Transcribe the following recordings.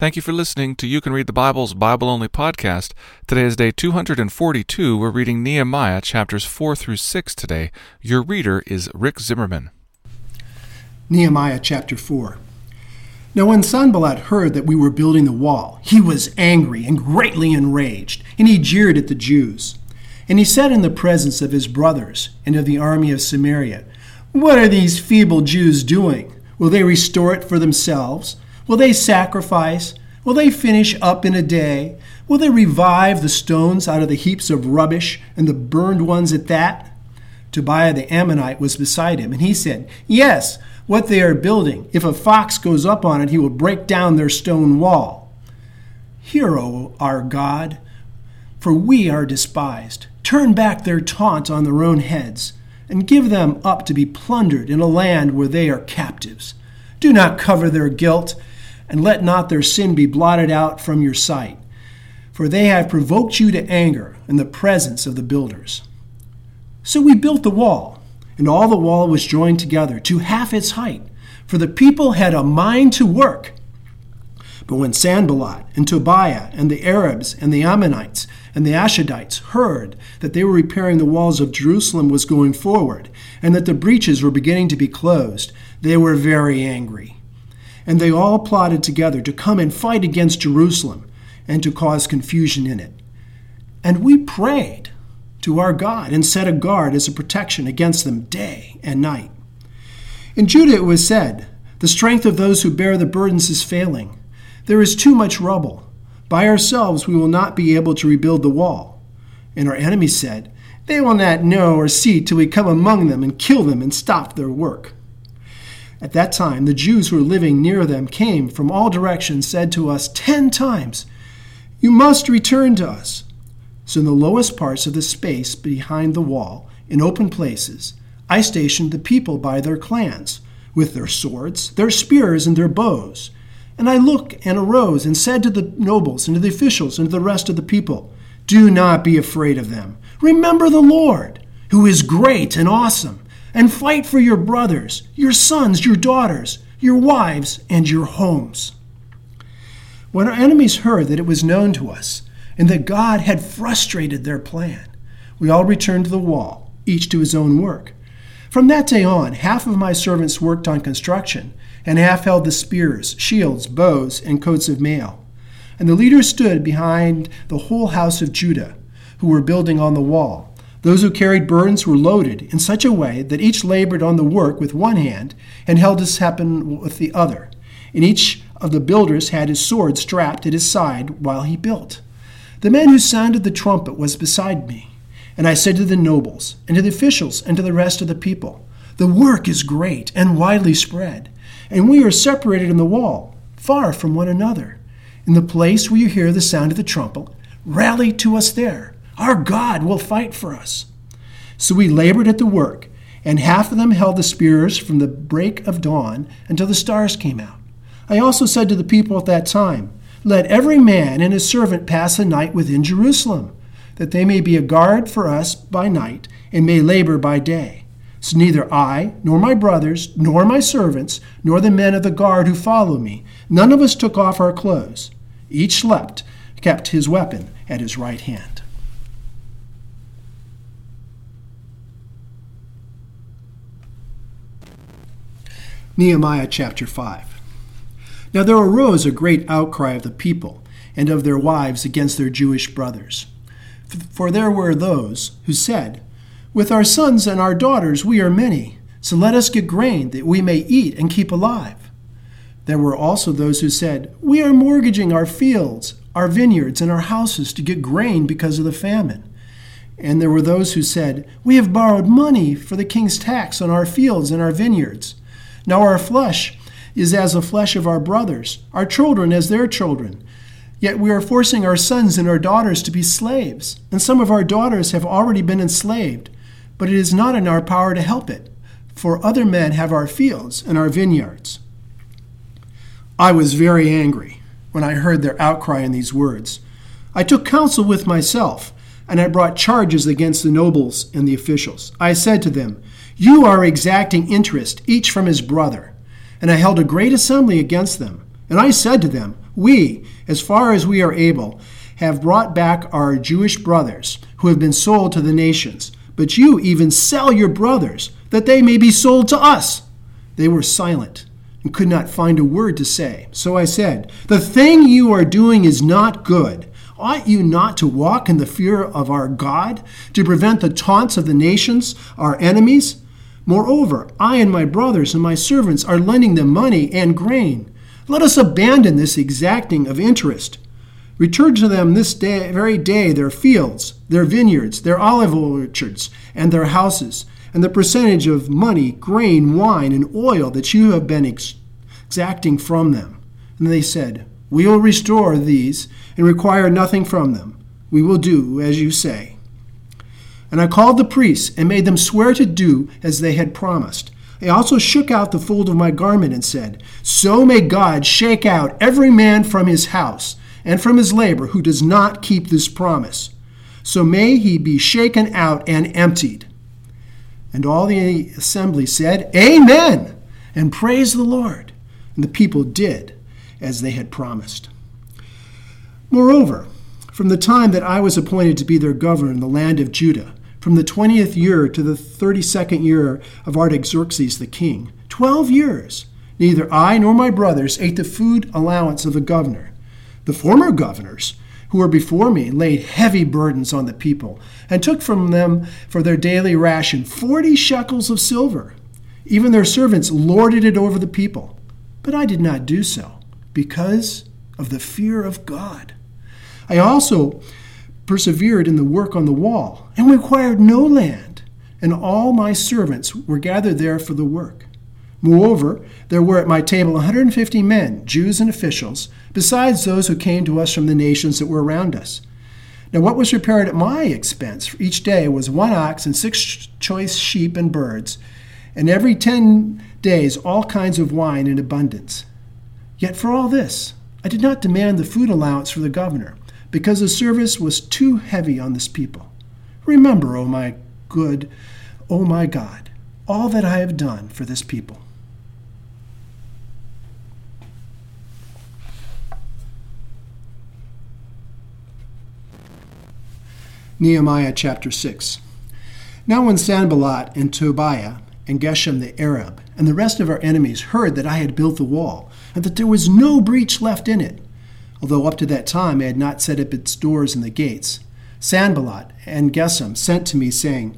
Thank you for listening to You Can Read the Bible's Bible Only podcast. Today is day 242. We're reading Nehemiah chapters 4 through 6 today. Your reader is Rick Zimmerman. Nehemiah chapter 4. Now, when Sanballat heard that we were building the wall, he was angry and greatly enraged, and he jeered at the Jews. And he said in the presence of his brothers and of the army of Samaria, What are these feeble Jews doing? Will they restore it for themselves? Will they sacrifice? Will they finish up in a day? Will they revive the stones out of the heaps of rubbish and the burned ones at that? Tobiah the Ammonite was beside him, and he said, Yes, what they are building. If a fox goes up on it, he will break down their stone wall. Hear, O our God, for we are despised. Turn back their taunt on their own heads, and give them up to be plundered in a land where they are captives. Do not cover their guilt and let not their sin be blotted out from your sight. For they have provoked you to anger in the presence of the builders. So we built the wall, and all the wall was joined together to half its height, for the people had a mind to work. But when Sanballat and Tobiah and the Arabs and the Ammonites and the Ashdodites heard that they were repairing the walls of Jerusalem was going forward, and that the breaches were beginning to be closed, they were very angry and they all plotted together to come and fight against Jerusalem and to cause confusion in it. And we prayed to our God and set a guard as a protection against them day and night. In Judah it was said, The strength of those who bear the burdens is failing. There is too much rubble. By ourselves we will not be able to rebuild the wall. And our enemies said, They will not know or see till we come among them and kill them and stop their work. At that time, the Jews who were living near them came from all directions, said to us ten times, You must return to us. So, in the lowest parts of the space behind the wall, in open places, I stationed the people by their clans, with their swords, their spears, and their bows. And I looked and arose and said to the nobles and to the officials and to the rest of the people, Do not be afraid of them. Remember the Lord, who is great and awesome and fight for your brothers, your sons, your daughters, your wives, and your homes. When our enemies heard that it was known to us and that God had frustrated their plan, we all returned to the wall, each to his own work. From that day on, half of my servants worked on construction, and half held the spears, shields, bows, and coats of mail. And the leaders stood behind the whole house of Judah, who were building on the wall those who carried burdens were loaded in such a way that each labored on the work with one hand and held his weapon with the other. And each of the builders had his sword strapped at his side while he built. The man who sounded the trumpet was beside me. And I said to the nobles, and to the officials, and to the rest of the people, The work is great and widely spread, and we are separated in the wall, far from one another. In the place where you hear the sound of the trumpet, rally to us there our God will fight for us. So we labored at the work, and half of them held the spears from the break of dawn until the stars came out. I also said to the people at that time, Let every man and his servant pass the night within Jerusalem, that they may be a guard for us by night and may labor by day. So neither I, nor my brothers, nor my servants, nor the men of the guard who follow me, none of us took off our clothes. Each slept, kept his weapon at his right hand. Nehemiah chapter 5. Now there arose a great outcry of the people and of their wives against their Jewish brothers. For there were those who said, With our sons and our daughters we are many, so let us get grain that we may eat and keep alive. There were also those who said, We are mortgaging our fields, our vineyards, and our houses to get grain because of the famine. And there were those who said, We have borrowed money for the king's tax on our fields and our vineyards. Now our flesh is as the flesh of our brothers, our children as their children. Yet we are forcing our sons and our daughters to be slaves, and some of our daughters have already been enslaved, but it is not in our power to help it, for other men have our fields and our vineyards. I was very angry when I heard their outcry in these words. I took counsel with myself, and I brought charges against the nobles and the officials. I said to them, you are exacting interest, each from his brother. And I held a great assembly against them. And I said to them, We, as far as we are able, have brought back our Jewish brothers who have been sold to the nations. But you even sell your brothers, that they may be sold to us. They were silent and could not find a word to say. So I said, The thing you are doing is not good. Ought you not to walk in the fear of our God, to prevent the taunts of the nations, our enemies? Moreover, I and my brothers and my servants are lending them money and grain. Let us abandon this exacting of interest. Return to them this day, very day their fields, their vineyards, their olive orchards, and their houses, and the percentage of money, grain, wine, and oil that you have been ex- exacting from them. And they said, We will restore these and require nothing from them. We will do as you say. And I called the priests and made them swear to do as they had promised. I also shook out the fold of my garment and said, So may God shake out every man from his house and from his labor who does not keep this promise. So may he be shaken out and emptied. And all the assembly said, Amen, and praise the Lord. And the people did as they had promised. Moreover, from the time that I was appointed to be their governor in the land of Judah, from the twentieth year to the thirty second year of Artaxerxes the king, twelve years, neither I nor my brothers ate the food allowance of the governor. The former governors, who were before me, laid heavy burdens on the people, and took from them for their daily ration forty shekels of silver. Even their servants lorded it over the people. But I did not do so, because of the fear of God. I also persevered in the work on the wall, and required no land, and all my servants were gathered there for the work. Moreover, there were at my table 150 men, Jews and officials, besides those who came to us from the nations that were around us. Now, what was prepared at my expense for each day was one ox and six choice sheep and birds, and every ten days all kinds of wine in abundance. Yet for all this, I did not demand the food allowance for the governor, because the service was too heavy on this people. Remember, O oh my good, O oh my God, all that I have done for this people. Nehemiah chapter 6. Now, when Sanballat and Tobiah and Geshem the Arab and the rest of our enemies heard that I had built the wall and that there was no breach left in it, although up to that time I had not set up its doors and the gates, Sanballat and Geshem sent to me, saying,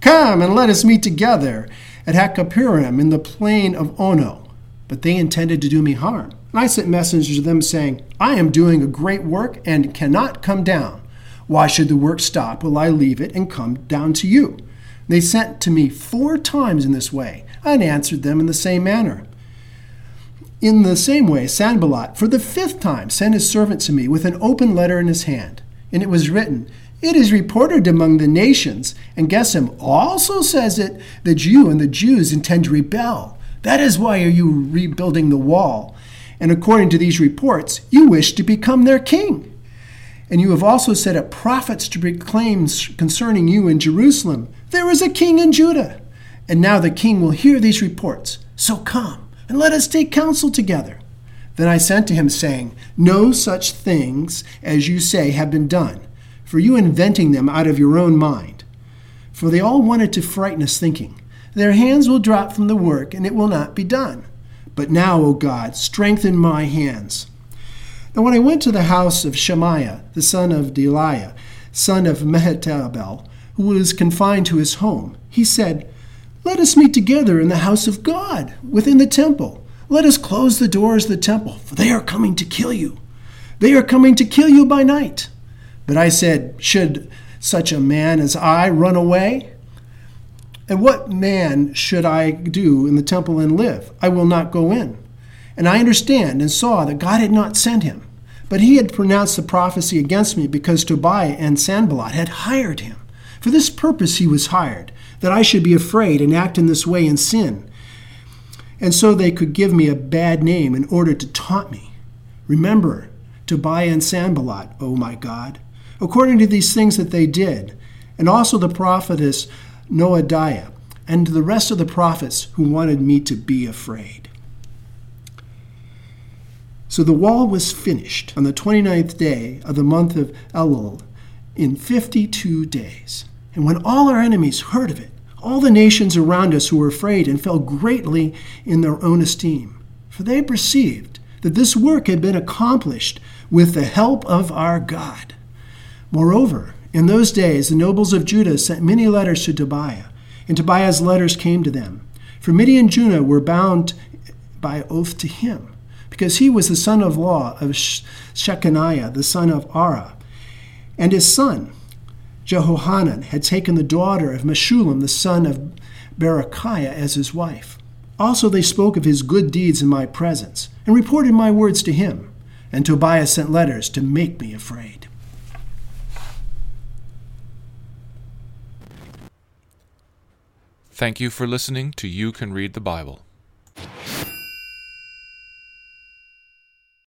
Come and let us meet together at Hakkephirim in the plain of Ono. But they intended to do me harm. And I sent messengers to them, saying, I am doing a great work and cannot come down. Why should the work stop while I leave it and come down to you? They sent to me four times in this way, and answered them in the same manner. In the same way, Sanballat, for the fifth time, sent his servant to me with an open letter in his hand, and it was written, It is reported among the nations, and Geshem also says it, that you and the Jews intend to rebel. That is why are you rebuilding the wall, and according to these reports, you wish to become their king. And you have also set up prophets to proclaim concerning you in Jerusalem, There is a king in Judah. And now the king will hear these reports. So come, and let us take counsel together. Then I sent to him, saying, No such things as you say have been done, for you inventing them out of your own mind. For they all wanted to frighten us, thinking, Their hands will drop from the work, and it will not be done. But now, O God, strengthen my hands and when I went to the house of Shemaiah, the son of Delaiah, son of Mehetabel, who was confined to his home, he said, Let us meet together in the house of God, within the temple. Let us close the doors of the temple, for they are coming to kill you. They are coming to kill you by night. But I said, Should such a man as I run away? And what man should I do in the temple and live? I will not go in. And I understand and saw that God had not sent him. But he had pronounced the prophecy against me because Tobiah and Sanballat had hired him. For this purpose he was hired, that I should be afraid and act in this way in sin. And so they could give me a bad name in order to taunt me. Remember Tobiah and Sanballat, O my God, according to these things that they did, and also the prophetess Noadiah, and the rest of the prophets who wanted me to be afraid. So the wall was finished on the 29th day of the month of Elul in 52 days. And when all our enemies heard of it, all the nations around us who were afraid and fell greatly in their own esteem, for they perceived that this work had been accomplished with the help of our God. Moreover, in those days the nobles of Judah sent many letters to Tobiah, and Tobiah's letters came to them. For many in and Judah were bound by oath to him, because he was the son of law of Shechaniah, the son of Arah, and his son, Jehohanan, had taken the daughter of Meshullam, the son of Berechiah, as his wife. Also they spoke of his good deeds in my presence, and reported my words to him. And Tobiah sent letters to make me afraid. Thank you for listening to You Can Read the Bible.